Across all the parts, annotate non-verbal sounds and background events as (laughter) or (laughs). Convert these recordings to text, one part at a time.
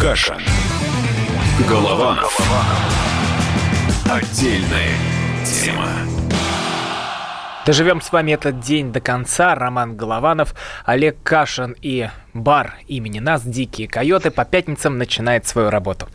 Кашин. Голованов. Отдельная тема. Доживем с вами этот день до конца. Роман Голованов, Олег Кашин и бар имени нас «Дикие койоты» по пятницам начинает свою работу.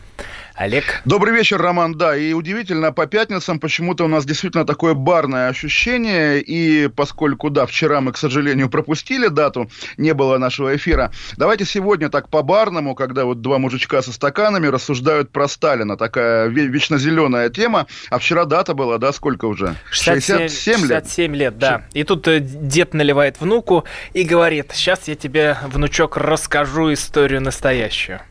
Олег. Добрый вечер, Роман. Да, и удивительно, по пятницам почему-то у нас действительно такое барное ощущение. И поскольку, да, вчера мы, к сожалению, пропустили дату, не было нашего эфира, давайте сегодня так по-барному, когда вот два мужичка со стаканами рассуждают про Сталина. Такая вечно зеленая тема. А вчера дата была, да, сколько уже? 67, 67 лет. 67 лет, да. И тут э, дед наливает внуку и говорит, сейчас я тебе, внучок, расскажу историю настоящую.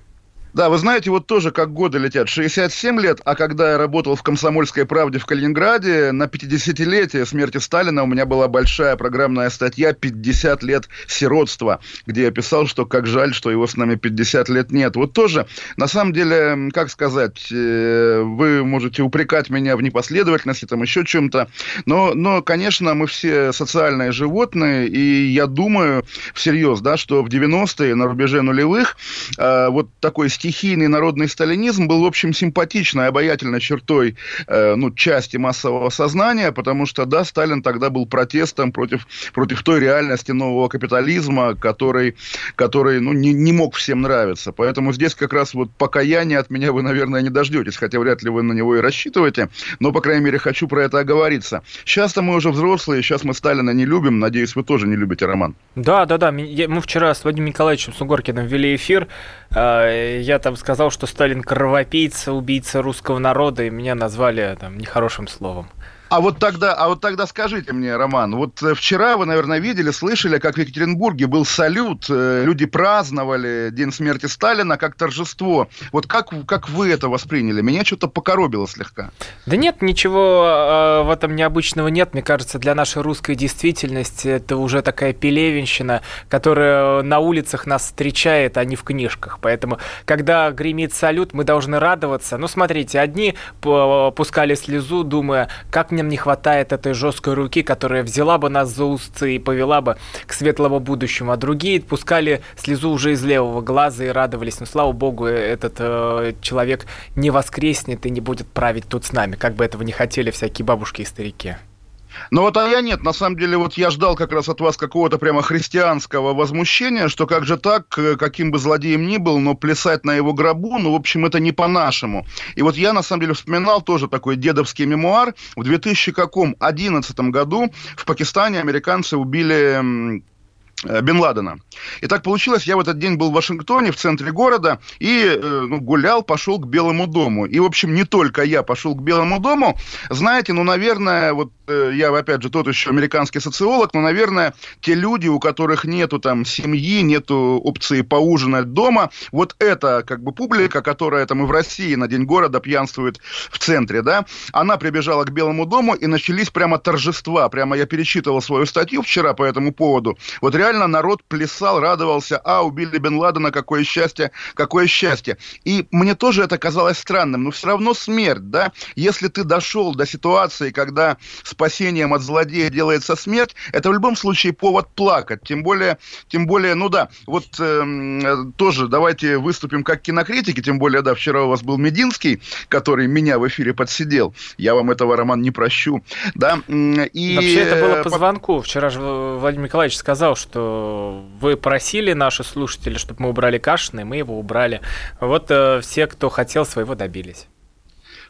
Да, вы знаете, вот тоже как годы летят. 67 лет, а когда я работал в «Комсомольской правде» в Калининграде, на 50-летие смерти Сталина у меня была большая программная статья «50 лет сиротства», где я писал, что как жаль, что его с нами 50 лет нет. Вот тоже, на самом деле, как сказать, э, вы можете упрекать меня в непоследовательности, там еще чем-то, но, но, конечно, мы все социальные животные, и я думаю всерьез, да, что в 90-е, на рубеже нулевых, э, вот такой стиль стихийный народный сталинизм был, в общем, симпатичной, обаятельной чертой э, ну, части массового сознания, потому что, да, Сталин тогда был протестом против, против той реальности нового капитализма, который, который ну, не, не мог всем нравиться. Поэтому здесь как раз вот покаяния от меня вы, наверное, не дождетесь, хотя вряд ли вы на него и рассчитываете, но, по крайней мере, хочу про это оговориться. Сейчас-то мы уже взрослые, сейчас мы Сталина не любим, надеюсь, вы тоже не любите роман. Да, да, да, мы вчера с Владимиром Николаевичем Сугоркиным вели эфир, я там сказал, что Сталин кровопийца, убийца русского народа, и меня назвали там нехорошим словом. А вот тогда, а вот тогда скажите мне, Роман, вот э, вчера вы, наверное, видели, слышали, как в Екатеринбурге был салют, э, люди праздновали День смерти Сталина как торжество. Вот как, как вы это восприняли? Меня что-то покоробило слегка. Да нет, ничего э, в этом необычного нет. Мне кажется, для нашей русской действительности это уже такая пелевенщина, которая на улицах нас встречает, а не в книжках. Поэтому, когда гремит салют, мы должны радоваться. Ну, смотрите, одни пускали слезу, думая, как мне не хватает этой жесткой руки, которая взяла бы нас за узцы и повела бы к светлому будущему, а другие пускали слезу уже из левого глаза и радовались. Но, слава богу, этот э, человек не воскреснет и не будет править тут с нами, как бы этого не хотели всякие бабушки и старики. Но вот а я нет, на самом деле, вот я ждал как раз от вас какого-то прямо христианского возмущения, что как же так, э, каким бы злодеем ни был, но плясать на его гробу, ну, в общем, это не по-нашему. И вот я, на самом деле, вспоминал тоже такой дедовский мемуар. В 2011 году в Пакистане американцы убили Э, Бен Ладена. И так получилось, я в этот день был в Вашингтоне, в центре города, и э, ну, гулял, пошел к Белому дому. И, в общем, не только я пошел к Белому дому. Знаете, ну, наверное, вот я, опять же, тот еще американский социолог, но, наверное, те люди, у которых нету там семьи, нету опции поужинать дома, вот это как бы публика, которая там и в России на День города пьянствует в центре, да, она прибежала к Белому дому, и начались прямо торжества. Прямо я перечитывал свою статью вчера по этому поводу. Вот реально народ плясал, радовался, а, убили Бен Ладена, какое счастье, какое счастье. И мне тоже это казалось странным, но все равно смерть, да, если ты дошел до ситуации, когда спасением от злодея делается смерть, это в любом случае повод плакать, тем более, тем более, ну да, вот э, тоже давайте выступим как кинокритики, тем более, да, вчера у вас был Мединский, который меня в эфире подсидел, я вам этого, Роман, не прощу, да, и... Вообще это было по звонку, вчера же Владимир Николаевич сказал, что вы просили наши слушатели, чтобы мы убрали Кашина, и мы его убрали. Вот э, все, кто хотел, своего добились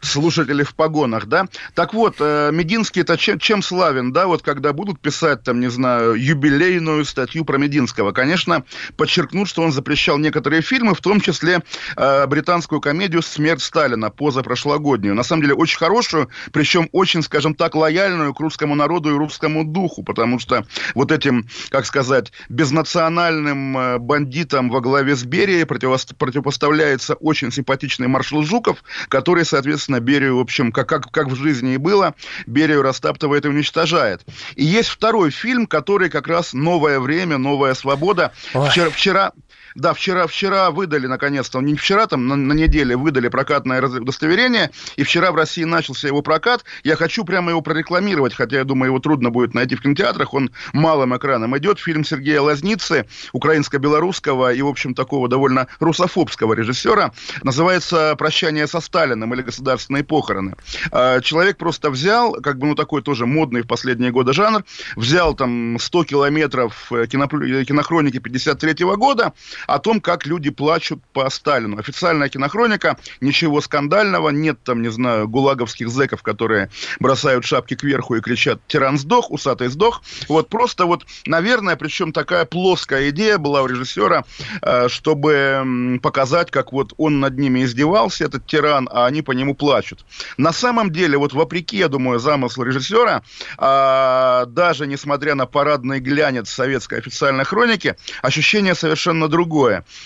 слушатели в погонах, да. Так вот, э, Мединский это чем, чем славен, да, вот когда будут писать, там, не знаю, юбилейную статью про Мединского, конечно, подчеркнут, что он запрещал некоторые фильмы, в том числе э, британскую комедию «Смерть Сталина» позапрошлогоднюю. На самом деле, очень хорошую, причем очень, скажем так, лояльную к русскому народу и русскому духу, потому что вот этим, как сказать, безнациональным э, бандитам во главе с Берией противопоставляется очень симпатичный маршал Жуков, который, соответственно, соответственно, Берию, в общем, как, как, как в жизни и было, Берию растаптывает и уничтожает. И есть второй фильм, который как раз «Новое время», «Новая свобода». Вчера, вчера, да, вчера, вчера выдали, наконец-то, не вчера, там, на, на неделе выдали прокатное удостоверение, и вчера в России начался его прокат. Я хочу прямо его прорекламировать, хотя, я думаю, его трудно будет найти в кинотеатрах, он малым экраном идет. Фильм Сергея Лазницы, украинско-белорусского и, в общем, такого довольно русофобского режиссера, называется «Прощание со Сталиным» или «Государственные похороны». А, человек просто взял, как бы, ну, такой тоже модный в последние годы жанр, взял там 100 километров э, кино, кинохроники 53 -го года о том, как люди плачут по Сталину. Официальная кинохроника, ничего скандального, нет там, не знаю, гулаговских зэков, которые бросают шапки кверху и кричат «тиран сдох», «усатый сдох». Вот просто вот, наверное, причем такая плоская идея была у режиссера, э, чтобы показать, как вот он над ними издевался, этот тиран, а они по нему плачут. На самом деле, вот вопреки, я думаю, замыслу режиссера, а, даже несмотря на парадный глянец советской официальной хроники, ощущение совершенно другое.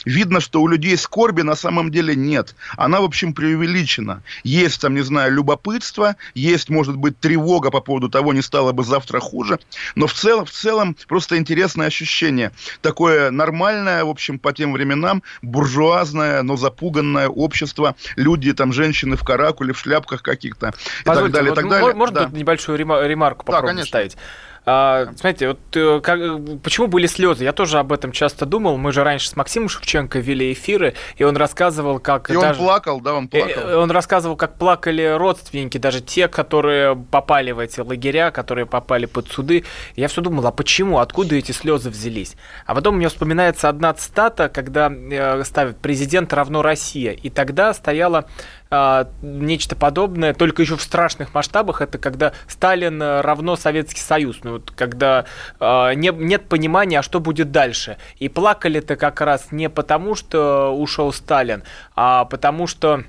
Видно, что у людей скорби на самом деле нет. Она, в общем, преувеличена. Есть там, не знаю, любопытство, есть, может быть, тревога по поводу того, не стало бы завтра хуже, но в целом, в целом просто интересное ощущение. Такое нормальное, в общем, по тем временам, буржуазное, но запуганное общество. Люди, там, женщины в каракуле, в шляпках каких-то и так далее, вот так далее. Можно да. тут небольшую ремарку попробовать да, ставить? А, смотрите, вот э, как, почему были слезы? Я тоже об этом часто думал. Мы же раньше с Максимом Шевченко вели эфиры, и он рассказывал, как... И даже... он плакал, да, он плакал. И, он рассказывал, как плакали родственники, даже те, которые попали в эти лагеря, которые попали под суды. Я все думал, а почему, откуда эти слезы взялись? А потом мне вспоминается одна цитата, когда э, ставят «президент равно Россия», и тогда стояла а, нечто подобное, только еще в страшных масштабах, это когда Сталин равно Советский Союз, ну, вот, когда а, не, нет понимания, а что будет дальше. И плакали-то как раз не потому, что ушел Сталин, а потому что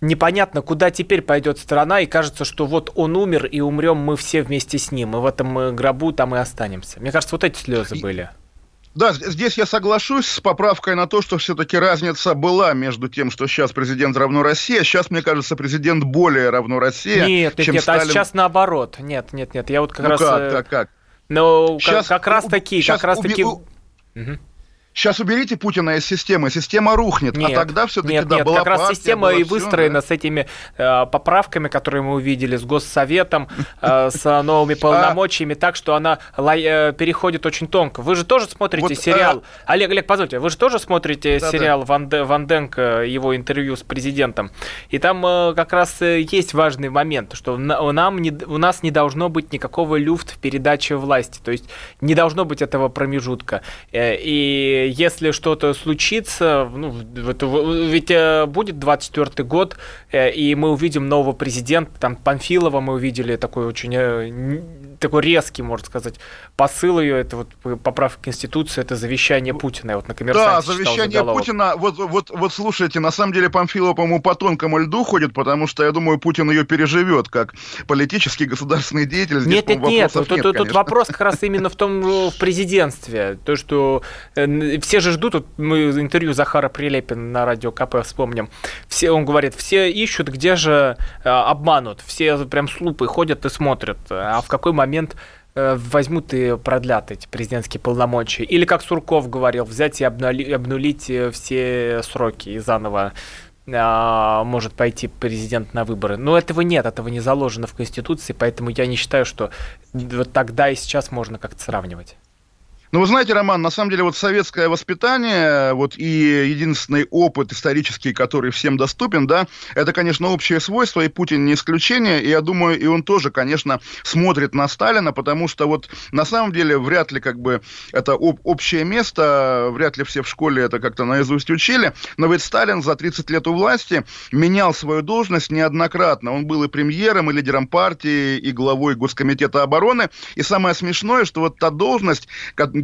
непонятно, куда теперь пойдет страна, и кажется, что вот он умер, и умрем мы все вместе с ним, и в этом гробу там и останемся. Мне кажется, вот эти слезы были. Да, здесь я соглашусь с поправкой на то, что все-таки разница была между тем, что сейчас президент равно Россия, сейчас, мне кажется, президент более равно Россия, нет, чем нет, Сталин. а сейчас наоборот. Нет, нет, нет, я вот как ну раз... как, как, как? Ну, как, как раз таки, как раз таки... Уби... Угу. Сейчас уберите Путина из системы, система рухнет, а нет, а тогда все-таки нет, да, нет, была как партия, раз система и выстроена да? с этими э, поправками, которые мы увидели, с Госсоветом, (laughs) э, с новыми полномочиями, так что она э, переходит очень тонко. Вы же тоже смотрите вот, сериал. А... Олег, Олег, позвольте, вы же тоже смотрите сериал да. Ван, Де, Ван Денка, его интервью с президентом. И там э, как раз э, есть важный момент, что нам не, у нас не должно быть никакого люфт в передаче власти. То есть не должно быть этого промежутка. Э, и если что-то случится, ну, ведь э, будет 24 год, э, и мы увидим нового президента, там Панфилова мы увидели такой очень э, такой резкий, можно сказать, посыл ее, это вот поправка Конституции, это завещание Путина, вот на Да, завещание Путина, вот, вот, вот слушайте, на самом деле Панфилова, по-моему, по тонкому льду ходит, потому что, я думаю, Путин ее переживет, как политический государственный деятель. Здесь, нет, нет, нет, тут, нет тут, тут вопрос как раз именно в том, в президентстве, то, что все же ждут, вот мы интервью Захара Прилепина на радио КП вспомним, все, он говорит, все ищут, где же э, обманут, все прям с лупой ходят и смотрят, а в какой момент э, возьмут и продлят эти президентские полномочия. Или, как Сурков говорил, взять и обнули, обнулить э, все сроки и заново а, может пойти президент на выборы. Но этого нет, этого не заложено в Конституции, поэтому я не считаю, что вот тогда и сейчас можно как-то сравнивать. Ну, вы знаете, Роман, на самом деле вот советское воспитание, вот и единственный опыт исторический, который всем доступен, да, это, конечно, общее свойство, и Путин не исключение, и я думаю, и он тоже, конечно, смотрит на Сталина, потому что вот на самом деле вряд ли как бы это об, общее место, вряд ли все в школе это как-то наизусть учили, но ведь Сталин за 30 лет у власти менял свою должность неоднократно. Он был и премьером, и лидером партии, и главой Госкомитета обороны, и самое смешное, что вот та должность,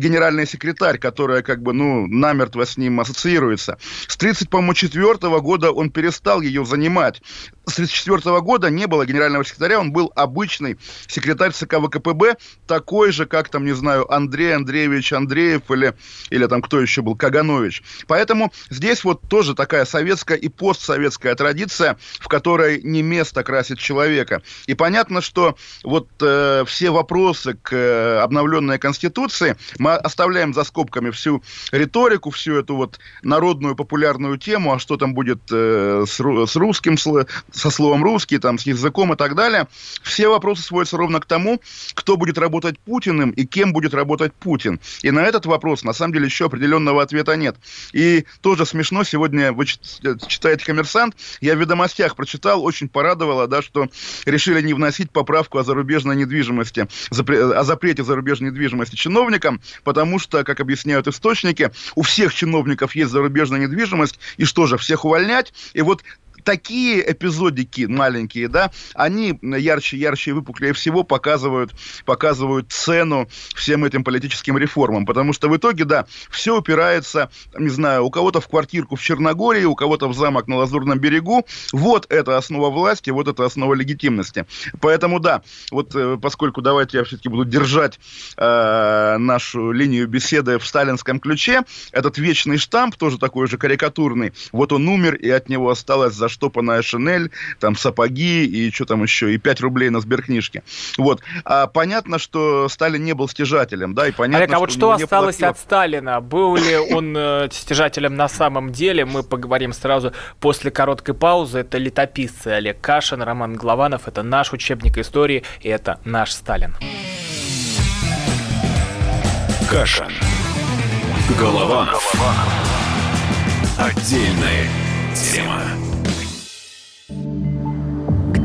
генеральный секретарь, которая как бы, ну, намертво с ним ассоциируется. С 30, по-моему, четвертого года он перестал ее занимать. С 34 года не было генерального секретаря, он был обычный секретарь ЦК ВКПБ, такой же, как там, не знаю, Андрей Андреевич Андреев или, или там кто еще был, Каганович. Поэтому здесь вот тоже такая советская и постсоветская традиция, в которой не место красит человека. И понятно, что вот э, все вопросы к э, обновленной Конституции мы Мы оставляем за скобками всю риторику, всю эту вот народную популярную тему, а что там будет э, с, с русским, со словом русский, там, с языком и так далее. Все вопросы сводятся ровно к тому, кто будет работать Путиным и кем будет работать Путин. И на этот вопрос, на самом деле, еще определенного ответа нет. И тоже смешно, сегодня вы читаете «Коммерсант», я в «Ведомостях» прочитал, очень порадовало, да, что решили не вносить поправку о зарубежной недвижимости, о запрете зарубежной недвижимости чиновникам, потому что, как объясняют источники, у всех чиновников есть зарубежная недвижимость, и что же, всех увольнять? И вот такие эпизодики маленькие, да, они ярче, ярче и выпуклее всего показывают, показывают цену всем этим политическим реформам. Потому что в итоге, да, все упирается, не знаю, у кого-то в квартирку в Черногории, у кого-то в замок на Лазурном берегу. Вот это основа власти, вот это основа легитимности. Поэтому, да, вот э, поскольку давайте я все-таки буду держать э, нашу линию беседы в сталинском ключе, этот вечный штамп, тоже такой же карикатурный, вот он умер, и от него осталось за заштопанная шинель, там сапоги и что там еще, и 5 рублей на сберкнижке. Вот. А понятно, что Сталин не был стяжателем, да, и понятно, Олег, а вот что осталось платил... от Сталина? Был ли он э, стяжателем на самом деле? Мы поговорим сразу после короткой паузы. Это летописцы Олег Кашин, Роман Главанов. Это наш учебник истории, и это наш Сталин. Кашин. Голованов. Отдельная тема.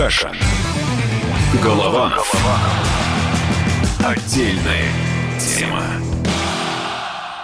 Кашин. Голованов. Отдельная тема.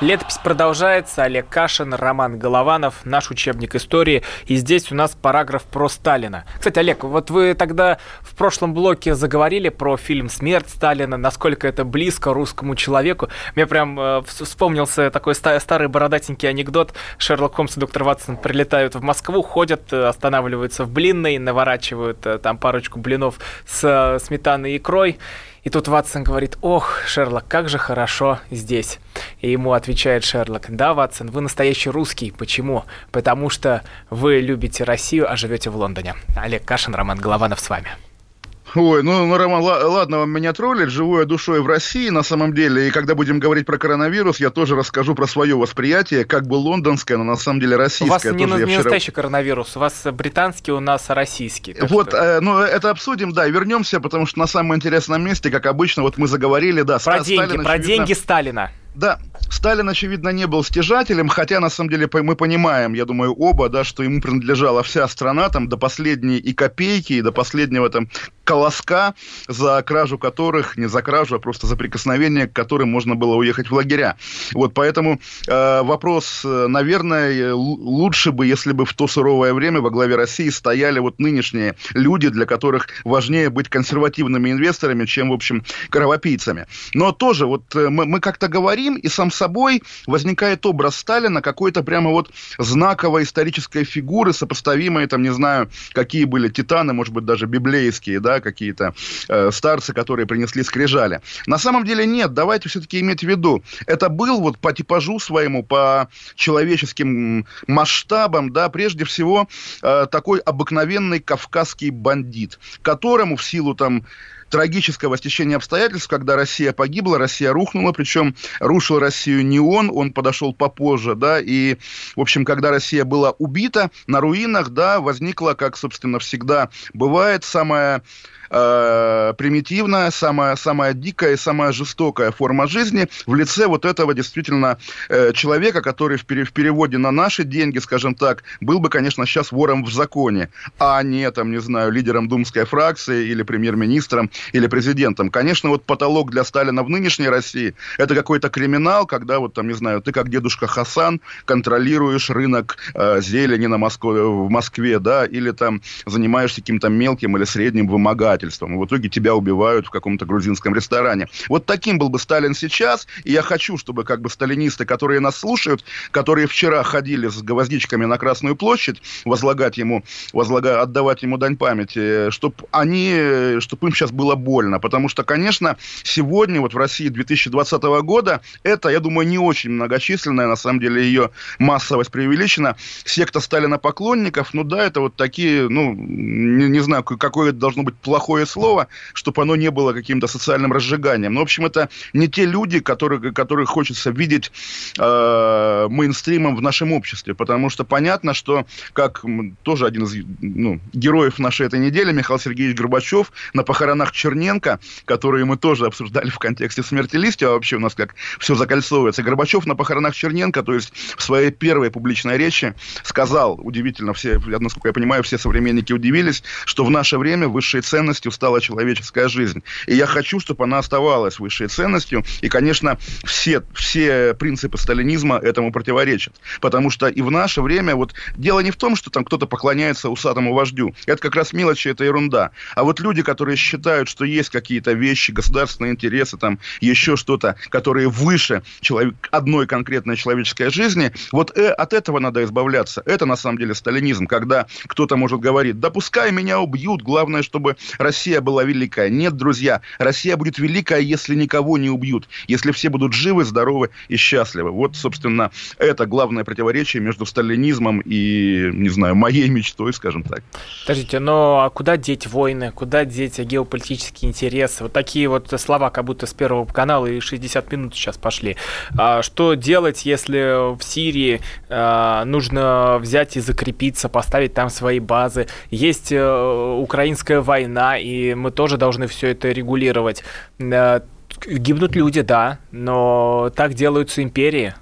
Летопись продолжается. Олег Кашин, Роман Голованов, наш учебник истории. И здесь у нас параграф про Сталина. Кстати, Олег, вот вы тогда в прошлом блоке заговорили про фильм «Смерть Сталина», насколько это близко русскому человеку. Мне прям э, вспомнился такой старый бородатенький анекдот. Шерлок Холмс и доктор Ватсон прилетают в Москву, ходят, э, останавливаются в блинной, наворачивают э, там парочку блинов с э, сметаной и икрой. И тут Ватсон говорит, ох, Шерлок, как же хорошо здесь. И ему отвечает Шерлок, да, Ватсон, вы настоящий русский. Почему? Потому что вы любите Россию, а живете в Лондоне. Олег Кашин, Роман Голованов с вами. Ой, ну, ну Роман, ладно вам меня троллить, живу я душой в России на самом деле, и когда будем говорить про коронавирус, я тоже расскажу про свое восприятие, как бы лондонское, но на самом деле российское. У вас не, тоже, не вчера... настоящий коронавирус, у вас британский, у нас российский. Вот, что... э, ну это обсудим, да, вернемся, потому что на самом интересном месте, как обычно, вот мы заговорили, да. Про Ста- деньги, Сталин, про очевидно... деньги Сталина. Да, Сталин, очевидно, не был стяжателем, хотя, на самом деле, мы понимаем, я думаю, оба, да, что ему принадлежала вся страна, там, до последней и копейки, и до последнего, там, колоска, за кражу которых, не за кражу, а просто за прикосновение, к которым можно было уехать в лагеря. Вот, поэтому э, вопрос, э, наверное, лучше бы, если бы в то суровое время во главе России стояли вот нынешние люди, для которых важнее быть консервативными инвесторами, чем, в общем, кровопийцами. Но тоже, вот, э, мы, мы как-то говорим, и сам собой возникает образ Сталина какой-то прямо вот знаковой исторической фигуры, сопоставимой, там, не знаю, какие были титаны, может быть, даже библейские, да, какие-то э, старцы, которые принесли скрижали. На самом деле нет, давайте все-таки иметь в виду, это был вот по типажу своему, по человеческим масштабам, да, прежде всего, э, такой обыкновенный кавказский бандит, которому в силу там трагического стечения обстоятельств, когда Россия погибла, Россия рухнула, причем рушил Россию не он, он подошел попозже, да, и, в общем, когда Россия была убита на руинах, да, возникла, как, собственно, всегда бывает, самая э, примитивная, самая, самая дикая и самая жестокая форма жизни. В лице вот этого действительно э, человека, который в, пере, в переводе на наши деньги, скажем так, был бы, конечно, сейчас вором в законе, а не, там, не знаю, лидером думской фракции или премьер-министром или президентом. Конечно, вот потолок для Сталина в нынешней России – это какой-то криминал, когда вот там, не знаю, ты как дедушка Хасан контролируешь рынок э, зелени на Москве, в Москве, да, или там занимаешься каким-то мелким или средним вымогательством. И в итоге тебя убивают в каком-то грузинском ресторане. Вот таким был бы Сталин сейчас, и я хочу, чтобы как бы сталинисты, которые нас слушают, которые вчера ходили с гвоздичками на Красную площадь, возлагать ему, возлагать, отдавать ему дань памяти, чтобы они, чтобы им сейчас было больно. Потому что, конечно, сегодня вот в России 2020 года это, я думаю, не очень многочисленная, на самом деле ее массовость преувеличена. Секта Сталина поклонников, ну да, это вот такие, ну, не, не знаю, какое должно быть плохое слово, чтобы оно не было каким-то социальным разжиганием. Но, в общем, это не те люди, которые, которых хочется видеть э, мейнстримом в нашем обществе. Потому что понятно, что, как тоже один из ну, героев нашей этой недели, Михаил Сергеевич Горбачев, на похоронах Черненко, которые мы тоже обсуждали в контексте смерти Листьева, вообще у нас как все закольцовывается. Горбачев на похоронах Черненко, то есть в своей первой публичной речи, сказал, удивительно, все, насколько я понимаю, все современники удивились, что в наше время высшей ценностью стала человеческая жизнь. И я хочу, чтобы она оставалась высшей ценностью. И, конечно, все, все принципы сталинизма этому противоречат. Потому что и в наше время вот дело не в том, что там кто-то поклоняется усатому вождю. Это как раз мелочи, это ерунда. А вот люди, которые считают, что есть какие-то вещи, государственные интересы, там еще что-то, которые выше человек, одной конкретной человеческой жизни, вот э, от этого надо избавляться. Это на самом деле сталинизм, когда кто-то может говорить, да пускай меня убьют, главное, чтобы Россия была великая. Нет, друзья, Россия будет великая, если никого не убьют, если все будут живы, здоровы и счастливы. Вот, собственно, это главное противоречие между сталинизмом и, не знаю, моей мечтой, скажем так. Подождите, но а куда деть войны, куда деть геополитические интересы? Вот такие вот слова, как будто с Первого канала и 60 минут сейчас пошли. А что делать, если в Сирии а, нужно взять и закрепиться, поставить там свои базы? Есть а, украинская война, и мы тоже должны все это регулировать. А, гибнут люди, да, но так делаются империи.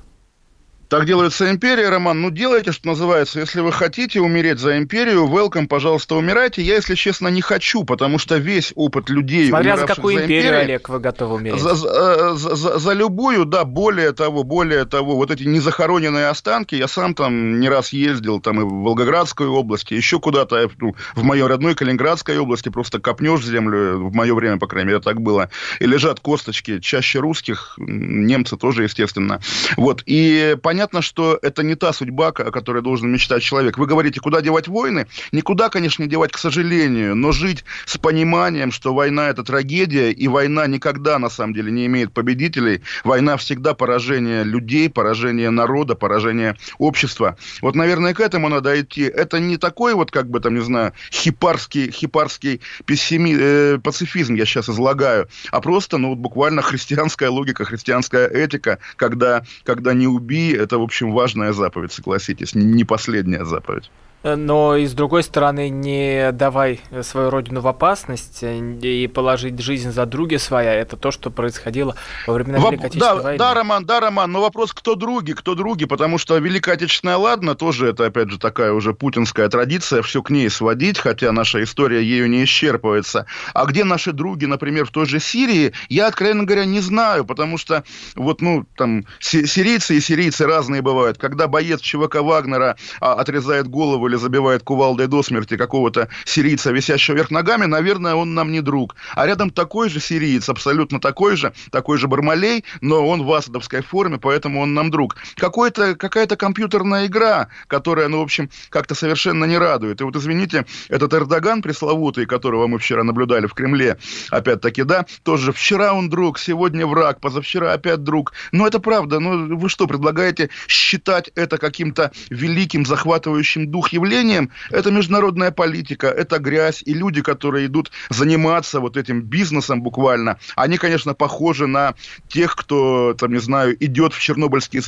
Так делается империя, Роман. Ну, делайте, что называется. Если вы хотите умереть за империю, welcome, пожалуйста, умирайте. Я, если честно, не хочу, потому что весь опыт людей, Смотря за какую за империю, империю, Олег, вы готовы умереть? За, за, за, за любую, да, более того, более того, вот эти незахороненные останки, я сам там не раз ездил, там и в Волгоградской области, еще куда-то, ну, в моей родной Калининградской области, просто копнешь землю, в мое время, по крайней мере, так было, и лежат косточки, чаще русских, немцы тоже, естественно. Вот, и понятно, понятно, что это не та судьба, о которой должен мечтать человек. Вы говорите, куда девать войны? Никуда, конечно, не девать, к сожалению, но жить с пониманием, что война – это трагедия, и война никогда, на самом деле, не имеет победителей. Война всегда поражение людей, поражение народа, поражение общества. Вот, наверное, к этому надо идти. Это не такой вот, как бы, там, не знаю, хипарский, хипарский пессими, э, пацифизм я сейчас излагаю, а просто, ну, буквально христианская логика, христианская этика, когда, когда не убий, это это, в общем, важная заповедь, согласитесь, не последняя заповедь. Но и с другой стороны, не давай свою родину в опасность э, и положить жизнь за други своя. Это то, что происходило во времена Воп... Великой Отечественной да, войны. Да, Роман, да, Роман, но вопрос, кто други, кто други, потому что Великая Отечественная, ладно, тоже это, опять же, такая уже путинская традиция, все к ней сводить, хотя наша история ею не исчерпывается. А где наши други, например, в той же Сирии, я, откровенно говоря, не знаю, потому что вот, ну, там, сирийцы и сирийцы разные бывают. Когда боец ЧВК Вагнера а, отрезает голову или забивает кувалдой до смерти какого-то сирийца, висящего вверх ногами, наверное, он нам не друг. А рядом такой же сириец, абсолютно такой же, такой же Бармалей, но он в асадовской форме, поэтому он нам друг. Какой-то, какая-то компьютерная игра, которая, ну, в общем, как-то совершенно не радует. И вот, извините, этот Эрдоган пресловутый, которого мы вчера наблюдали в Кремле, опять-таки, да, тоже вчера он друг, сегодня враг, позавчера опять друг. Но это правда, ну, вы что, предлагаете считать это каким-то великим, захватывающим дух явлением? Сожалением, это международная политика, это грязь, и люди, которые идут заниматься вот этим бизнесом буквально, они, конечно, похожи на тех, кто, там, не знаю, идет в чернобыльский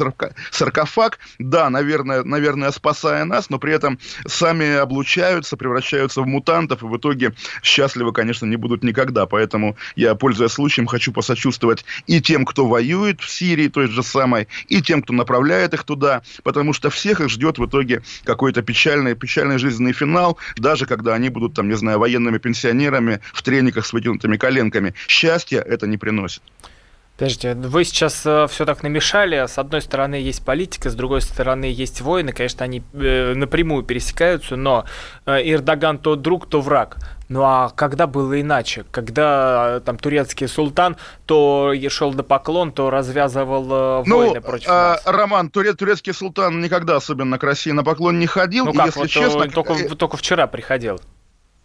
саркофаг, да, наверное, наверное, спасая нас, но при этом сами облучаются, превращаются в мутантов, и в итоге счастливы, конечно, не будут никогда. Поэтому я, пользуясь случаем, хочу посочувствовать и тем, кто воюет в Сирии, той же самой, и тем, кто направляет их туда, потому что всех их ждет в итоге какой-то печаль печальный, печальный жизненный финал, даже когда они будут, там, не знаю, военными пенсионерами в трениках с вытянутыми коленками. Счастья это не приносит. Подождите, вы сейчас э, все так намешали. С одной стороны есть политика, с другой стороны есть войны. Конечно, они э, напрямую пересекаются, но э, Эрдоган то друг, то враг. Ну а когда было иначе? Когда э, там турецкий султан то шел на поклон, то развязывал э, Ну, войны против а, нас. Роман, туре- турецкий султан никогда особенно к России на поклон не ходил. Ну как, если вот честно, э, только, э, только вчера приходил.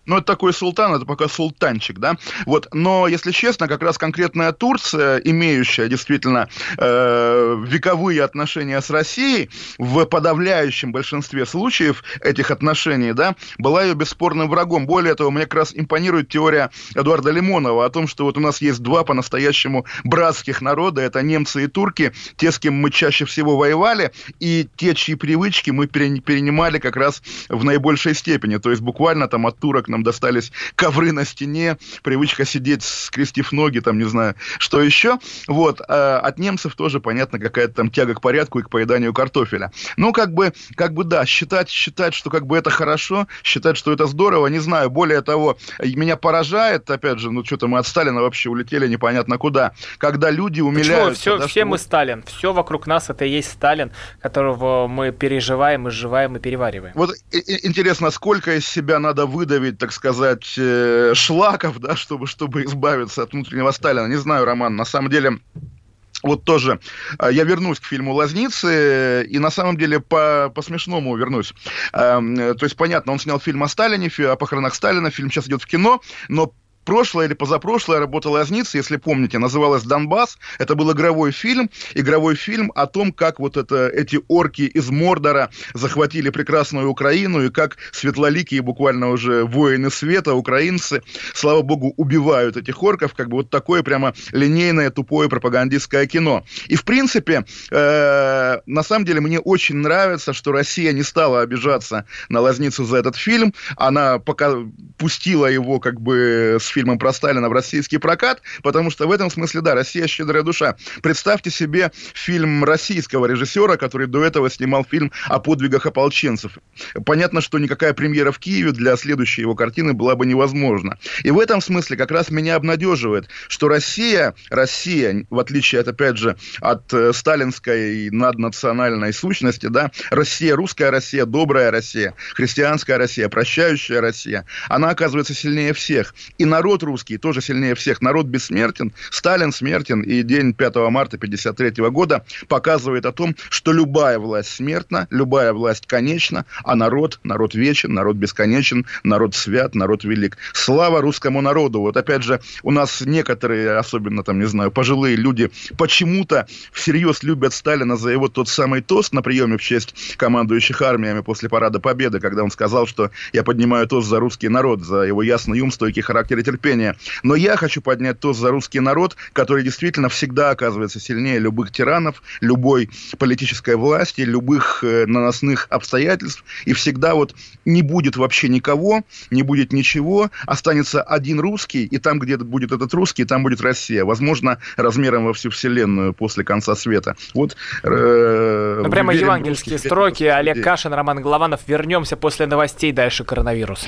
Ну, это такой султан, это пока султанчик, да. Вот, но, если честно, как раз конкретная Турция, имеющая действительно э, вековые отношения с Россией, в подавляющем большинстве случаев этих отношений, да, была ее бесспорным врагом. Более того, мне как раз импонирует теория Эдуарда Лимонова о том, что вот у нас есть два по-настоящему братских народа, это немцы и турки, те, с кем мы чаще всего воевали, и те, чьи привычки мы пере- перенимали как раз в наибольшей степени. То есть буквально там от турок нам достались ковры на стене, привычка сидеть, скрестив ноги, там, не знаю, что еще. Вот. А от немцев тоже, понятно, какая-то там тяга к порядку и к поеданию картофеля. Ну, как бы, как бы, да, считать, считать, что как бы это хорошо, считать, что это здорово, не знаю. Более того, меня поражает, опять же, ну, что-то мы от Сталина вообще улетели непонятно куда, когда люди Почему? умиляются. Все, да, все мы вот- Сталин. Все вокруг нас это и есть Сталин, которого мы переживаем, изживаем и перевариваем. Вот интересно, сколько из себя надо выдавить, так сказать, э, шлаков, да, чтобы, чтобы избавиться от внутреннего Сталина. Не знаю, Роман, на самом деле... Вот тоже э, я вернусь к фильму «Лазницы», и на самом деле по, по смешному вернусь. Эм, э, То есть, понятно, он снял фильм о Сталине, о похоронах Сталина, фильм сейчас идет в кино, но прошлое или позапрошлое работа Лазницы, если помните, называлась «Донбасс». Это был игровой фильм, игровой фильм о том, как вот это, эти орки из Мордора захватили прекрасную Украину, и как светлоликие буквально уже воины света, украинцы, слава богу, убивают этих орков, как бы вот такое прямо линейное, тупое пропагандистское кино. И, в принципе, э, на самом деле мне очень нравится, что Россия не стала обижаться на Лазницу за этот фильм, она пока пустила его как бы с фильмом про Сталина в российский прокат, потому что в этом смысле, да, Россия щедрая душа. Представьте себе фильм российского режиссера, который до этого снимал фильм о подвигах ополченцев. Понятно, что никакая премьера в Киеве для следующей его картины была бы невозможна. И в этом смысле как раз меня обнадеживает, что Россия, Россия, в отличие от, опять же, от э, сталинской наднациональной сущности, да, Россия, русская Россия, добрая Россия, христианская Россия, прощающая Россия, она оказывается сильнее всех. И народ русский тоже сильнее всех. Народ бессмертен, Сталин смертен, и день 5 марта 1953 года показывает о том, что любая власть смертна, любая власть конечна, а народ, народ вечен, народ бесконечен, народ свят, народ велик. Слава русскому народу. Вот опять же, у нас некоторые, особенно там, не знаю, пожилые люди, почему-то всерьез любят Сталина за его тот самый тост на приеме в честь командующих армиями после Парада Победы, когда он сказал, что я поднимаю тост за русский народ, за его ясный ум, стойкий характер и терпение. Но я хочу поднять тост за русский народ, который действительно всегда оказывается сильнее любых тиранов, любой политической власти, любых э, наносных обстоятельств. И всегда вот не будет вообще никого, не будет ничего, останется один русский, и там, где будет этот русский, там будет Россия. Возможно, размером во всю вселенную после конца света. Вот. э, Ну, прямо евангельские строки. людей. Олег Кашин, Роман Голованов. Вернемся после новостей. Дальше коронавирус.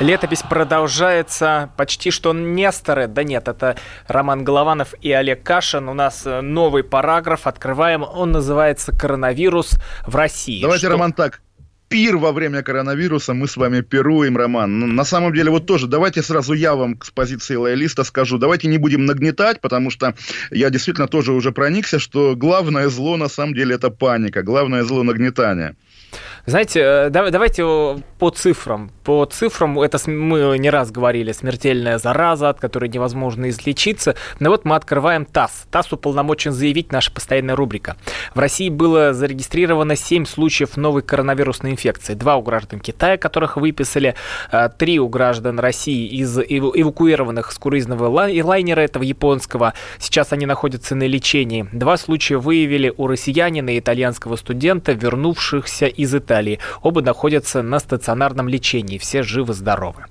Летопись продолжается. Почти что Несторы. Да нет, это Роман Голованов и Олег Кашин. У нас э, новый параграф. Открываем. Он называется «Коронавирус в России». Давайте, Что- Роман, так. пир во время коронавируса мы с вами пируем, Роман. На самом деле, вот тоже, давайте сразу я вам с позиции лоялиста скажу, давайте не будем нагнетать, потому что я действительно тоже уже проникся, что главное зло на самом деле это паника, главное зло нагнетания. Знаете, э, давайте по цифрам. По цифрам, это мы не раз говорили, смертельная зараза, от которой невозможно излечиться. Но вот мы открываем ТАСС. ТАСС уполномочен заявить, наша постоянная рубрика. В России было зарегистрировано 7 случаев новой коронавирусной инфекции. Два у граждан Китая, которых выписали, э, три у граждан России из эвакуированных с круизного лайнера этого японского. Сейчас они находятся на лечении. Два случая выявили у россиянина и итальянского студента, вернувшихся из Италии. Оба находятся на стационарном лечении. Все живы-здоровы.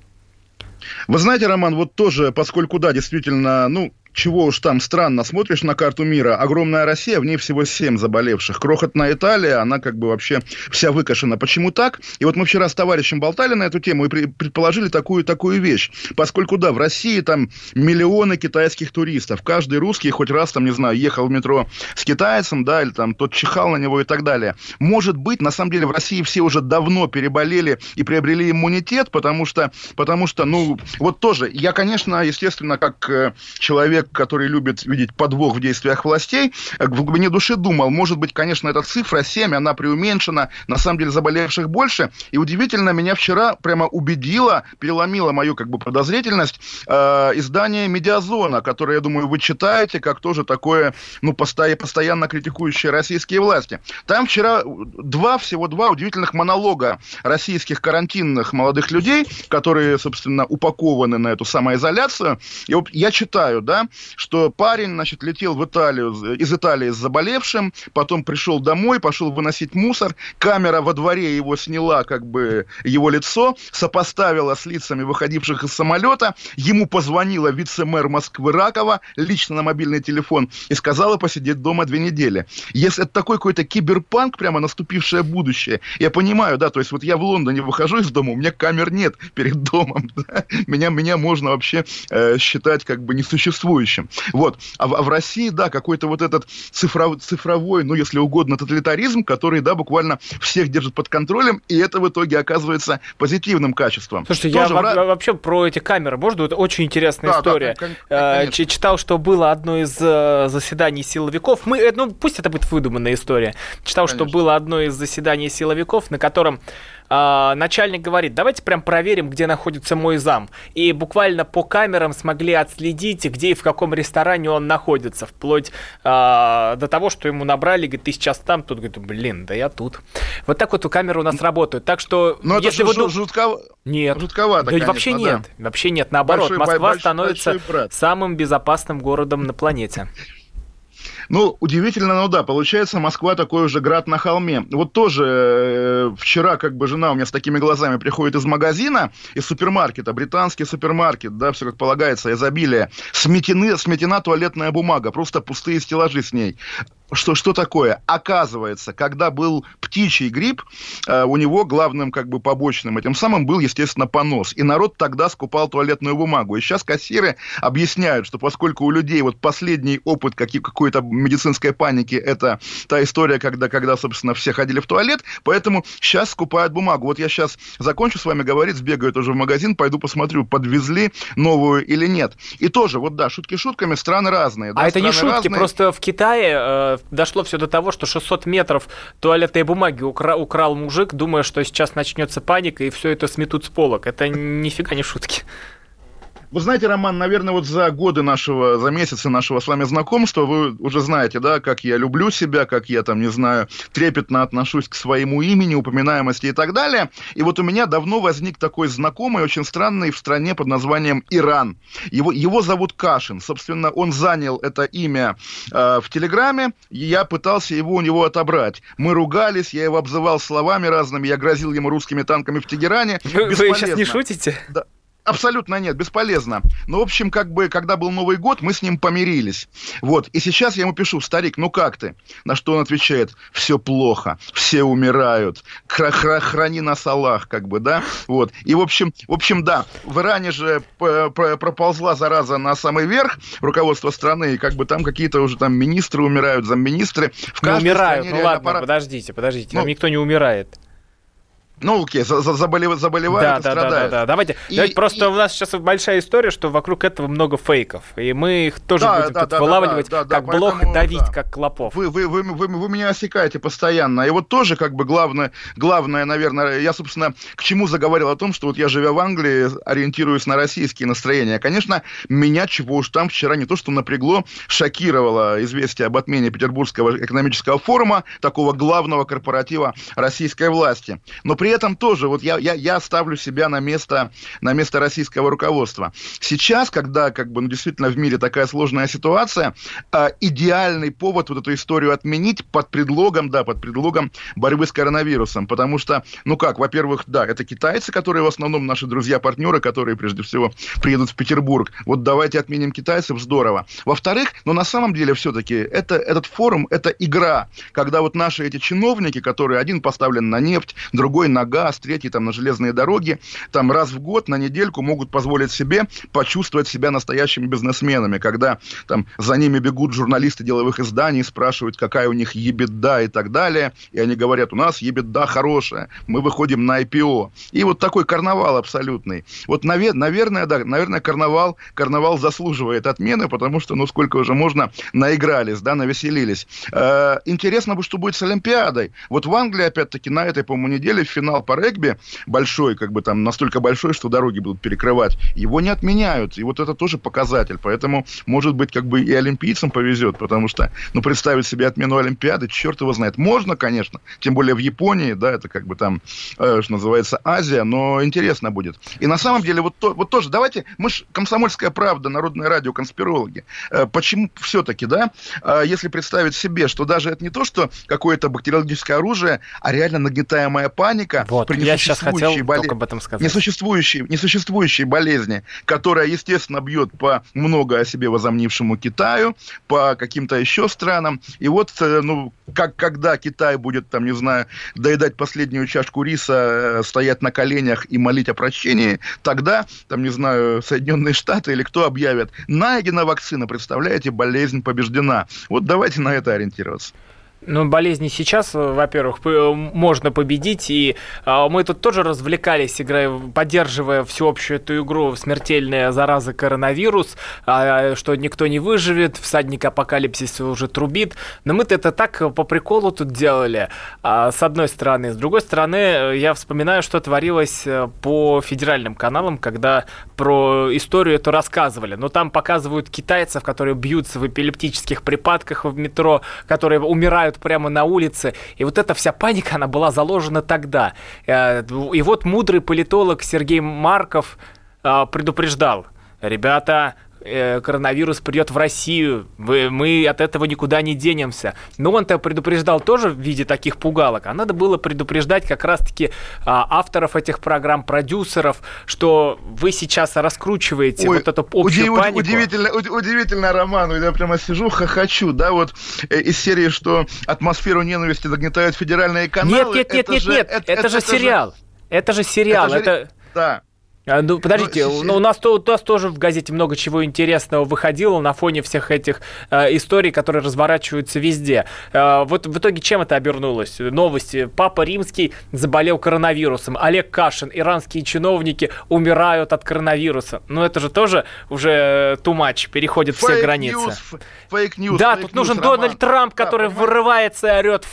Вы знаете, Роман, вот тоже, поскольку, да, действительно, ну, чего уж там странно, смотришь на карту мира, огромная Россия, в ней всего 7 заболевших. Крохотная Италия, она как бы вообще вся выкашена. Почему так? И вот мы вчера с товарищем болтали на эту тему и предположили такую, такую вещь. Поскольку, да, в России там миллионы китайских туристов. Каждый русский хоть раз, там, не знаю, ехал в метро с китайцем, да, или там тот чихал на него и так далее. Может быть, на самом деле в России все уже давно переболели и приобрели иммунитет, потому что, потому что ну, вот тоже, я, конечно, естественно, как э, человек, который любит видеть подвох в действиях властей, в глубине души думал, может быть, конечно, эта цифра 7, она преуменьшена, на самом деле заболевших больше. И удивительно, меня вчера прямо убедило, переломило мою как бы подозрительность э, издание «Медиазона», которое, я думаю, вы читаете, как тоже такое, ну, постоянно критикующее российские власти. Там вчера два, всего два удивительных монолога российских карантинных молодых людей, которые, собственно, упакованы на эту самоизоляцию. И вот я читаю, да, что парень, значит, летел в Италию, из Италии с заболевшим, потом пришел домой, пошел выносить мусор, камера во дворе его сняла, как бы, его лицо, сопоставила с лицами выходивших из самолета, ему позвонила вице-мэр Москвы Ракова лично на мобильный телефон и сказала посидеть дома две недели. Если это такой какой-то киберпанк, прямо наступившее будущее, я понимаю, да, то есть вот я в Лондоне выхожу из дома, у меня камер нет перед домом, (laughs) да? меня, меня можно вообще э, считать как бы несуществующим будущем. Вот. А в, а в России, да, какой-то вот этот цифров, цифровой, ну, если угодно, тоталитаризм, который, да, буквально всех держит под контролем, и это в итоге оказывается позитивным качеством. Слушайте, Тоже я в... вообще про эти камеры, можно? Это очень интересная да, история. Да, э, конечно. Читал, что было одно из э, заседаний силовиков. Мы, э, ну, пусть это будет выдуманная история. Читал, конечно. что было одно из заседаний силовиков, на котором э, начальник говорит, давайте прям проверим, где находится мой зам. И буквально по камерам смогли отследить, где и в каком ресторане он находится, вплоть э, до того, что ему набрали, говорит, ты сейчас там, тут говорит, блин, да я тут. Вот так вот у камеры у нас работают. Так что, Но если это вы... жутково... Нет. Жутковато, да, конечно, вообще нет. Да. Вообще нет. Наоборот, большой, Москва большой, становится большой самым безопасным городом на планете. Ну, удивительно, ну да, получается, Москва такой уже град на холме. Вот тоже э, вчера как бы жена у меня с такими глазами приходит из магазина, из супермаркета, британский супермаркет, да, все как полагается, изобилие. Сметены, сметена туалетная бумага, просто пустые стеллажи с ней что, что такое? Оказывается, когда был птичий грипп, э, у него главным как бы побочным этим самым был, естественно, понос. И народ тогда скупал туалетную бумагу. И сейчас кассиры объясняют, что поскольку у людей вот последний опыт какие, какой-то медицинской паники, это та история, когда, когда, собственно, все ходили в туалет, поэтому сейчас скупают бумагу. Вот я сейчас закончу с вами говорить, сбегаю тоже в магазин, пойду посмотрю, подвезли новую или нет. И тоже, вот да, шутки шутками, страны разные. Да, а это не шутки, разные. просто в Китае э, дошло все до того, что 600 метров туалетной бумаги укра- украл мужик, думая, что сейчас начнется паника и все это сметут с полок. Это нифига не шутки. Вы знаете, Роман, наверное, вот за годы нашего, за месяцы нашего с вами знакомства, вы уже знаете, да, как я люблю себя, как я там, не знаю, трепетно отношусь к своему имени, упоминаемости и так далее. И вот у меня давно возник такой знакомый, очень странный в стране под названием Иран. Его, его зовут Кашин. Собственно, он занял это имя э, в Телеграме, и я пытался его у него отобрать. Мы ругались, я его обзывал словами разными, я грозил ему русскими танками в Тегеране. Вы, вы сейчас не шутите? Да. Абсолютно нет, бесполезно. Но, в общем, как бы, когда был Новый год, мы с ним помирились. Вот. И сейчас я ему пишу, старик, ну как ты? На что он отвечает, все плохо, все умирают, Хра храни нас Аллах, как бы, да? Вот. И, в общем, в общем, да, в Иране же проползла зараза на самый верх руководства страны, и как бы там какие-то уже там министры умирают, замминистры. В не умирают, ну ладно, аппарат... подождите, подождите, ну, там никто не умирает. Ну, окей, за, за, заболев, заболевают да, и да, страдают. Да, да, да. Давайте, И- давайте просто и- у нас сейчас большая история, что вокруг этого много фейков. И мы их тоже Да, будем да, тут да, да, вылавливать, да, да, как блох поэтому, давить, да. как клопов. Вы, вы, вы, вы, вы меня осекаете постоянно. И вот тоже, как бы, главное, главное, наверное, я, собственно, к чему заговорил о том, что вот я, живя в Англии, ориентируюсь на российские настроения. Конечно, меня, чего уж там, вчера не то, что напрягло, шокировало известие об отмене Петербургского экономического форума, такого главного корпоратива российской власти. Но при этом тоже, вот я, я, я ставлю себя на место, на место российского руководства. Сейчас, когда, как бы, ну, действительно в мире такая сложная ситуация, а, идеальный повод вот эту историю отменить под предлогом, да, под предлогом борьбы с коронавирусом. Потому что, ну как, во-первых, да, это китайцы, которые в основном наши друзья-партнеры, которые прежде всего приедут в Петербург. Вот давайте отменим китайцев, здорово. Во-вторых, ну на самом деле все-таки это, этот форум, это игра, когда вот наши эти чиновники, которые один поставлен на нефть, другой на газ, третий там на железные дороги, там раз в год на недельку могут позволить себе почувствовать себя настоящими бизнесменами, когда там за ними бегут журналисты деловых изданий, спрашивают, какая у них ебеда и так далее, и они говорят, у нас ебеда хорошая, мы выходим на IPO. И вот такой карнавал абсолютный. Вот, наве- наверное, да, наверное, карнавал, карнавал заслуживает отмены, потому что, ну, сколько уже можно, наигрались, да, навеселились. Э, интересно бы, что будет с Олимпиадой. Вот в Англии, опять-таки, на этой, по-моему, неделе финал по регби большой, как бы там настолько большой, что дороги будут перекрывать. Его не отменяют, и вот это тоже показатель. Поэтому, может быть, как бы и олимпийцам повезет, потому что, ну, представить себе отмену Олимпиады, черт его знает. Можно, конечно, тем более в Японии, да, это как бы там, э, что называется, Азия, но интересно будет. И на самом деле, вот, то, вот тоже, давайте, мы же комсомольская правда, народное радио, конспирологи. Э, почему все-таки, да, э, если представить себе, что даже это не то, что какое-то бактериологическое оружие, а реально нагнетаемая паника Вот, при я сейчас хотел боле- об этом сказать. несуществующей, несуществующей болезни, которая, естественно, бьет по много о себе возомнившему Китаю, по каким-то еще странам. И вот, э, ну, как, когда Китай будет, там, не знаю, доедать последнюю чашку риса, э, стоять на коленях и молить о прощении, тогда, там, не знаю, Соединенные Штаты или кто объявят, найдена вакцина, представляете, болезнь побеждена. Вот давайте на это ориентироваться. Ну, болезни сейчас, э, во-первых, п- можно победить, и а, мы тут тоже развлекались, играя, поддерживая всеобщую эту игру «Смертельная зараза коронавирус», а, что никто не выживет, всадник апокалипсиса уже трубит. Но мы-то это так э, по приколу тут делали, а, с одной стороны. С другой стороны, э, я вспоминаю, что творилось э, по федеральным каналам, когда про историю эту рассказывали. Но там показывают китайцев, которые бьются в эпилептических припадках в метро, которые умирают прямо на улице. И вот эта вся паника, она была заложена тогда. Э, И вот мудрый политолог Сергей Марков э, предупреждал, ребята, коронавирус придет в Россию, мы от этого никуда не денемся. Но он-то предупреждал тоже в виде таких пугалок, а надо было предупреждать как раз-таки а, авторов этих программ, продюсеров, что вы сейчас раскручиваете Ой, вот эту общую уди- панику. Удивительно, уд- удивительно, Роман, я прямо сижу, хохочу, да, вот э, из серии, что атмосферу ненависти нагнетают федеральные Нет, каналы. нет, нет, это нет, же- нет, это, же сериал. Это же сериал, это же- это... Да. А, Ну, подождите, Ну, ну, у, нас, у нас тоже в газете много чего интересного выходило на фоне всех этих э, историй, которые разворачиваются везде. Э, вот в итоге чем это обернулось? Новости. Папа Римский заболел коронавирусом. Олег Кашин, иранские чиновники умирают от коронавируса. Ну, это же тоже уже too much, переходит все Фейк границы. news, ф- Fake news. да, тут нужен Роман. Дональд Трамп, Да, который понимаете? вырывается и орет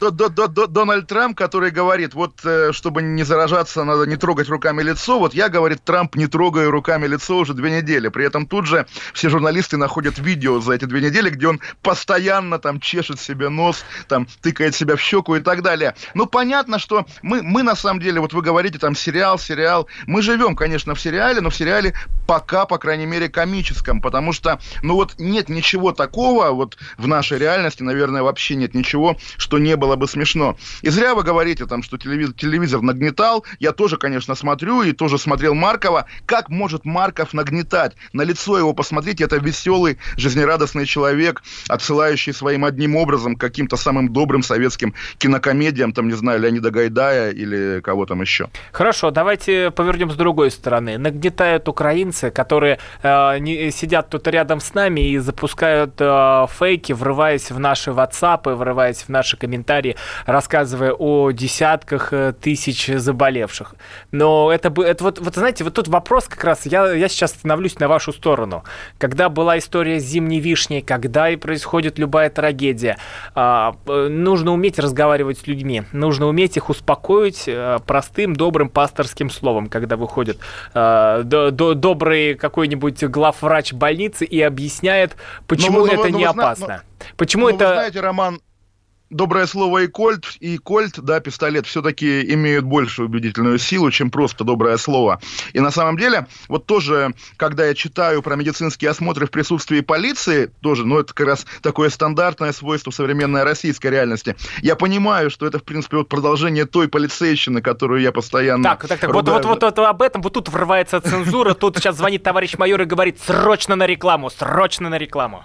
Д- Д- Дональд Трамп, который говорит, вот э, чтобы не заражаться, надо не трогать руками лицо. Вот я, говорит, Трамп, не трогаю руками лицо уже две недели. При этом тут же все журналисты находят видео за эти две недели, где он постоянно там чешет себе нос, там тыкает себя в щеку и так далее. Ну, понятно, что мы, мы на самом деле, вот вы говорите, там сериал, сериал. Мы живем, конечно, в сериале, но в сериале пока, по крайней мере, комическом, потому что, ну вот нет ничего такого, вот в нашей реальности, наверное, вообще нет ничего, что не было бы смешно. И зря вы говорите там, что телевизор, телевизор нагнетал, я тоже, конечно, смотрю и тоже смотрел Маркова. Как может Марков нагнетать? На лицо его посмотрите, это веселый, жизнерадостный человек, отсылающий своим одним образом каким-то самым добрым советским кинокомедиям, там, не знаю, Леонида Гайдая или кого там еще. Хорошо, давайте повернем с другой стороны. Нагнетают украинцы, которые э, не, сидят тут рядом с нами и запускают э, фейки, врываясь в наши WhatsApp, врываясь в наши комментарии, рассказывая о десятках э, тысяч заболевших. Но это, это вот, вот, знаете, вот тут вопрос как раз, я, я сейчас становлюсь на вашу сторону. Когда была история с зимней вишней, когда и происходит любая трагедия, э, нужно уметь разговаривать с людьми, нужно уметь их успокоить э, простым, добрым пасторским словом, когда выходит до, добрый какой-нибудь главврач больницы и объясняет, почему Ну, ну, это ну, не вы опасно. Почему Ну, это... Вы знаете, Роман, доброе слово и кольт, и кольт, да, пистолет, все-таки имеют большую убедительную силу, чем просто доброе слово. И на самом деле, вот тоже, когда я читаю про медицинские осмотры в присутствии полиции, тоже, ну, это как раз такое стандартное свойство современной российской реальности, я понимаю, что это, в принципе, вот продолжение той полицейщины, которую я постоянно... Так, так, так, вот, вот, вот, вот об этом, вот тут врывается цензура, тут сейчас звонит товарищ майор и говорит, срочно на рекламу, срочно на рекламу.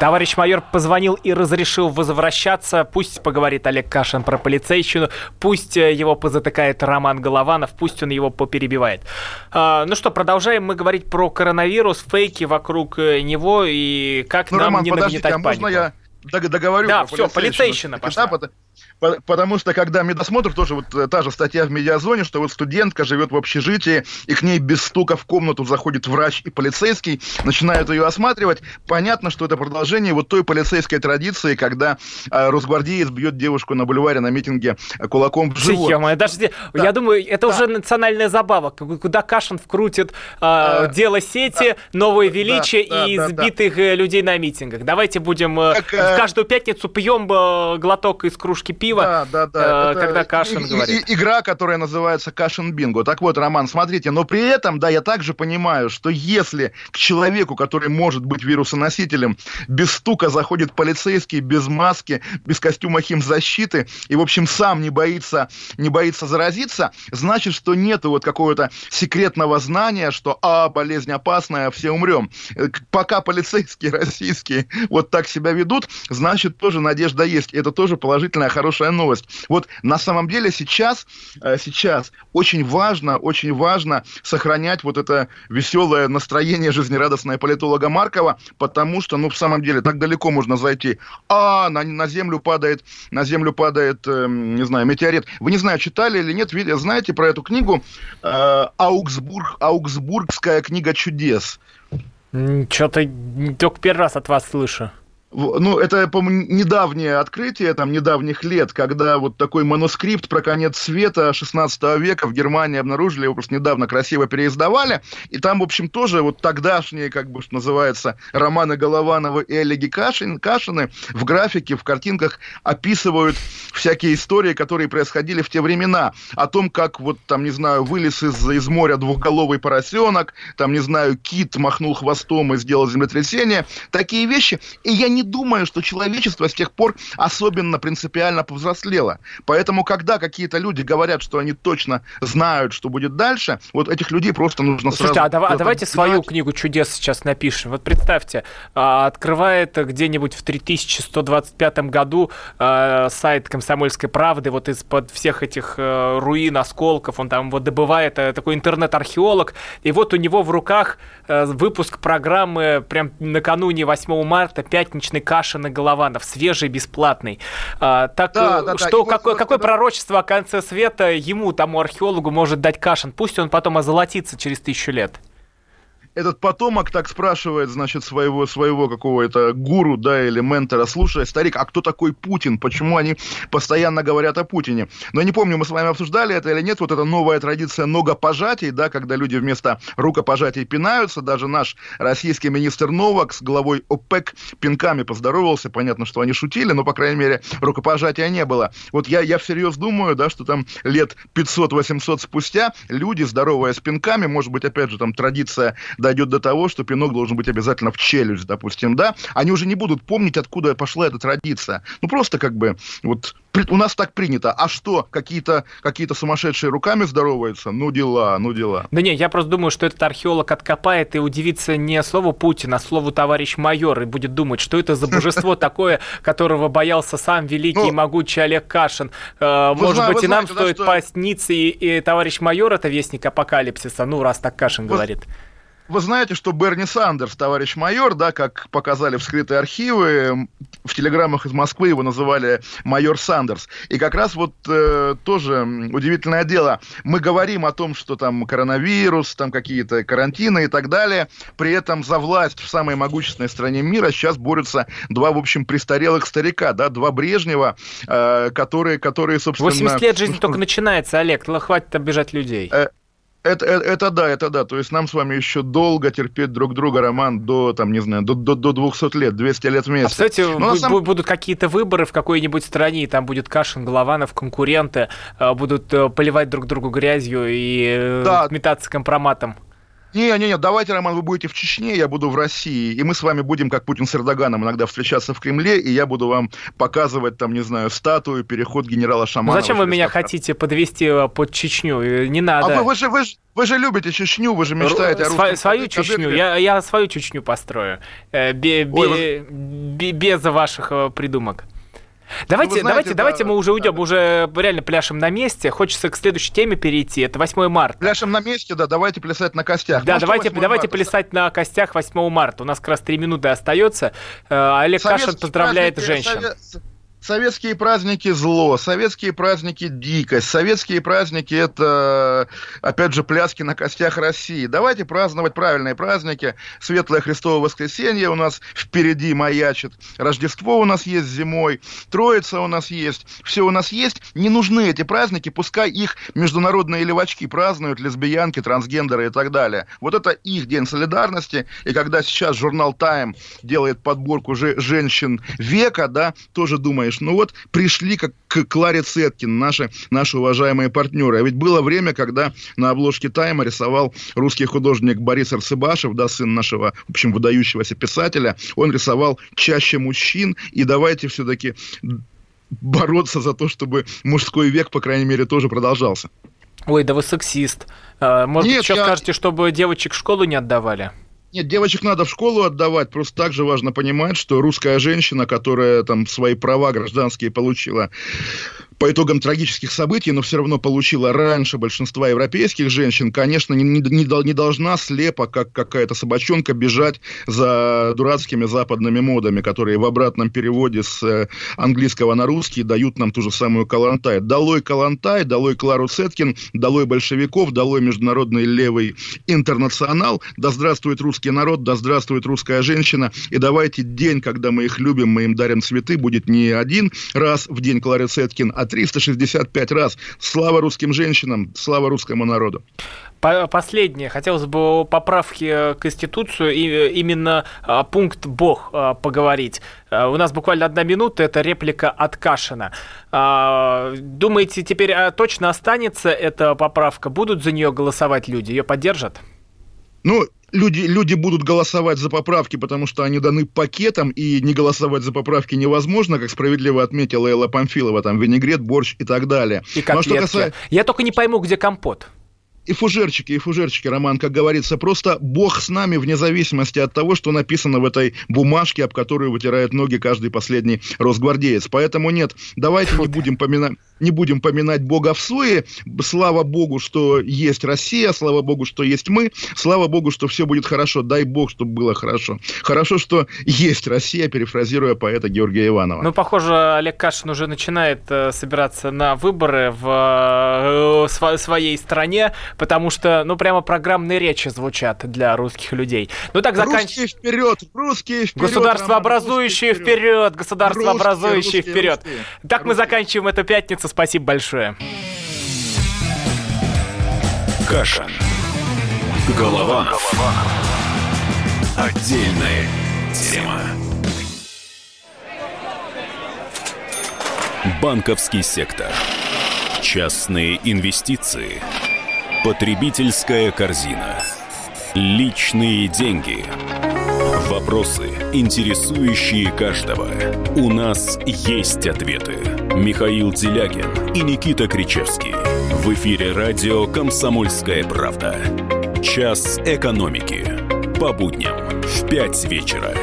Товарищ майор позвонил и разрешил возвращаться. Пусть поговорит Олег Кашин про полицейщину, пусть э, его позатыкает Роман Голованов, пусть он его поперебивает. А, ну что, продолжаем мы говорить про коронавирус, фейки вокруг э, него и как Ну, нам Роман, не подождите, нагнетать а можно панику. я дог- договорю Да, всё, полицейщина пошла. по- Потому что, когда медосмотр, тоже вот э, та же статья в медиазоне, что вот студентка живет в общежитии, и к ней без стука в комнату заходит врач и полицейский, начинают ее осматривать. Понятно, что это продолжение вот той полицейской традиции, когда э, росгвардеец бьет девушку на бульваре на митинге э, кулаком в живот. Ё-моё, даже, я думаю, это уже национальная забава, куда Кашин вкрутит а, дело сети, новое величие да, и да, да. сбитых э, людей на митингах. Давайте будем э, Так, э, каждую пятницу пьем э, глоток из кружки пива, Да, да, да. э, когда Кашин и- и- говорит. и- игра, которая называется Кашин Бинго. Так вот, Роман, смотрите, но при этом, да, я также понимаю, что если к человеку, который может быть вирусоносителем, без стука заходит полицейский, без маски, без костюма химзащиты, и, в общем, сам не боится, не боится заразиться, значит, что нету вот какого-то секретного знания, что, а, болезнь опасная, все умрем. Э, Пока полицейские (laughs) российские вот так себя ведут, значит, тоже надежда есть. И это тоже положительная, хорошая новость. Вот на самом деле сейчас, э, сейчас очень важно, очень важно сохранять вот это веселое настроение жизнерадостное политолога Маркова, потому что, ну, в самом деле, так далеко можно зайти. А, на, на землю падает, на землю падает, эм, не знаю, метеорит. Вы не знаю, читали или нет, знаете про эту книгу э, Аугсбург, Аугсбургская книга чудес. Что-то только первый раз от вас слышу. Ну, это, по-моему, недавнее открытие, там, недавних лет, когда вот такой манускрипт про конец света 16 века в Германии обнаружили, его просто недавно красиво переиздавали, и там, в общем, тоже вот тогдашние, как бы, что называется, романы Голованова и Олеги Кашин, Кашины в графике, в картинках описывают всякие истории, которые происходили в те времена, о том, как вот, там, не знаю, вылез из, из моря двухголовый поросенок, там, не знаю, кит махнул хвостом и сделал землетрясение, такие вещи, и я не не думаю, что человечество с тех пор особенно принципиально повзрослело. Поэтому, когда какие-то люди говорят, что они точно знают, что будет дальше, вот этих людей просто нужно Слушайте, сразу... а, давай, а давайте свою книгу чудес сейчас напишем. Вот представьте, а, открывает где-нибудь в 3125 году а, сайт «Комсомольской правды», вот из-под всех этих э, руин, осколков, он там вот добывает, э, такой интернет-археолог, и вот у него в руках э, выпуск программы прям накануне 8 марта «Пятничный Кашин и Голованов», свежий, бесплатный. А, так Да, да, да. что, вот- какое, какое когда- пророчество о конце света ему, тому археологу, может дать Кашин? Пусть он потом озолотится через тысячу лет. Этот потомок так спрашивает, значит, своего, своего какого-то гуру, да, или ментора, слушай, старик, а кто такой Путин? Почему они постоянно говорят о Путине? Но я не помню, мы с вами обсуждали это или нет, вот эта новая традиция ногопожатий, да, когда люди вместо рукопожатий пинаются, даже наш российский министр Новак с главой ОПЕК пинками поздоровался, понятно, что они шутили, но, по крайней мере, рукопожатия не было. Вот я, я всерьез думаю, да, что там лет 500-800 спустя люди, здоровая с пинками, может быть, опять же, там традиция дойдет до того, что пинок должен быть обязательно в челюсть, допустим, да, они уже не будут помнить, откуда пошла эта традиция. Ну, просто как бы, вот, у нас так принято. А что, какие-то какие сумасшедшие руками здороваются? Ну, дела, ну, дела. Да не, я просто думаю, что этот археолог откопает и удивится не слову Путин, а слову товарищ майор, и будет думать, что это за (laughs) божество такое, которого боялся сам великий и Ну, могучий Олег Кашин. Э, Может быть, и нам стоит посниться, и, и товарищ майор это вестник апокалипсиса, ну, раз так Кашин говорит. Вы знаете, что Берни Сандерс, товарищ майор, да, как показали вскрытые архивы, в телеграммах из Москвы его называли майор Сандерс. И как раз вот э, тоже удивительное дело. Мы говорим о том, что там коронавирус, там какие-то карантины и так далее. При этом за власть в самой могущественной стране мира сейчас борются два, в общем, престарелых старика, да, два Брежнева, э, которые, которые, собственно... 80 лет жизни только начинается, Олег, л- хватит обижать людей. Э, Это, это, это да, это да. То есть нам с вами еще долго терпеть друг друга, Роман, до, там, не знаю, до, до, до 200 лет, 200 лет А вместе. кстати, Но бу- самом- бу- будут какие-то выборы в какой-нибудь стране, там будет Кашин, Голованов, конкуренты, э, будут э, поливать друг другу грязью и э, Да. метаться компроматом. Не-не-не, давайте, Роман, вы будете в Чечне, я буду в России, и мы с вами будем, как Путин с Эрдоганом, иногда встречаться в Кремле, и я буду вам показывать, там, не знаю, статую, переход генерала Ну, Шаманова. зачем вы меня Кавказ. хотите подвести э, под Чечню? Э, Не А надо. вы, вы же, вы, же, вы же любите Чечню, вы же мечтаете о Сва- русском свою. Чечню, я, я свою Чечню построю. Э, бе- бе- Ой, бе- без ваших э, придумок. Давайте, знаете, давайте, да, давайте мы уже да, уйдем, уже реально пляшем на месте. Хочется к следующей теме перейти. Это 8 марта. Пляшем на месте, да, давайте плясать на костях. Да, Ну, что давайте, 8 давайте марта? плясать на костях 8 марта. У нас как раз 3 минуты остается. Э, Олег Кашин Советские поздравляет праздники, женщин. сове- Советские праздники зло, советские праздники дикость, советские праздники это, опять же, пляски на костях России. Давайте праздновать правильные праздники. Светлое Христово воскресенье у нас впереди маячит. Рождество у нас есть зимой. Троица у нас есть. Все у нас есть. Не нужны эти праздники. Пускай их международные левачки празднуют, лесбиянки, трансгендеры и так далее. Вот это их день солидарности. И когда сейчас журнал Time делает подборку же- женщин века, да, тоже думаешь, ну вот пришли как к Кларе Цеткин, наши, наши уважаемые партнеры. А ведь было время, когда на обложке Тайма рисовал русский художник Борис Арцебашев, да, сын нашего, в общем, выдающегося писателя. Он рисовал чаще мужчин, и давайте все-таки бороться за то, чтобы мужской век, по крайней мере, тоже продолжался. Ой, да вы сексист. Э, Может, Нет, еще я- скажете, чтобы девочек в школу не отдавали? Нет, девочек надо в школу отдавать, просто также важно понимать, что русская женщина, которая там свои права гражданские получила по итогам трагических событий, но все равно получила раньше большинства европейских женщин, конечно, не, не, не не должна слепо, как какая-то собачонка, бежать за дурацкими западными модами, которые в обратном переводе с э, английского на русский дают нам ту же самую Калантай. Долой Калантай, долой Клару Цеткин, долой большевиков, долой международный левый интернационал, да здравствует русский народ, да здравствует русская женщина, и давайте день, когда мы их любим, мы им дарим цветы, будет не один раз в день Клары Цеткин, а 365 раз. Слава русским женщинам, слава русскому народу. По- Последнее. Хотелось бы о поправке к Конституцию и э, именно а, пункт «Бог» а, поговорить. А, У нас буквально одна минута, это реплика от Кашина. А, Думаете, теперь точно останется эта поправка? Будут за нее голосовать люди? Ее поддержат? Ну, люди, люди будут голосовать за поправки, потому что они даны пакетом, и не голосовать за поправки невозможно, как справедливо отметила Элла Памфилова, там винегрет, борщ и так далее. И котлетки. что касается... Я только не пойму, где компот и фужерчики, и фужерчики, Роман, как говорится, просто Бог с нами вне зависимости от того, что написано в этой бумажке, об которую вытирает ноги каждый последний росгвардеец. Поэтому нет, давайте не будем поминать не будем поминать Бога в суе. Слава Богу, что есть Россия, слава Богу, что есть мы, слава Богу, что все будет хорошо. Дай Бог, чтобы было хорошо. Хорошо, что есть Россия, перефразируя поэта Георгия Иванова. Ну, похоже, Олег Кашин уже начинает э, собираться на выборы в э, своей стране, потому что, ну, прямо программные речи звучат для русских людей. Ну, так заканчиваем. Русские вперед! Русские вперед! Государство образующие вперед! Государство образующие вперед! Так мы заканчиваем эту пятницу. Спасибо большое. Каша. Голова. Отдельная тема. Банковский сектор. Частные инвестиции. Потребительская корзина. Личные деньги. Вопросы, интересующие каждого. У нас есть ответы. Михаил Делягин и Никита Кричевский. В эфире радио «Комсомольская правда». Час экономики. По будням в 5 вечера.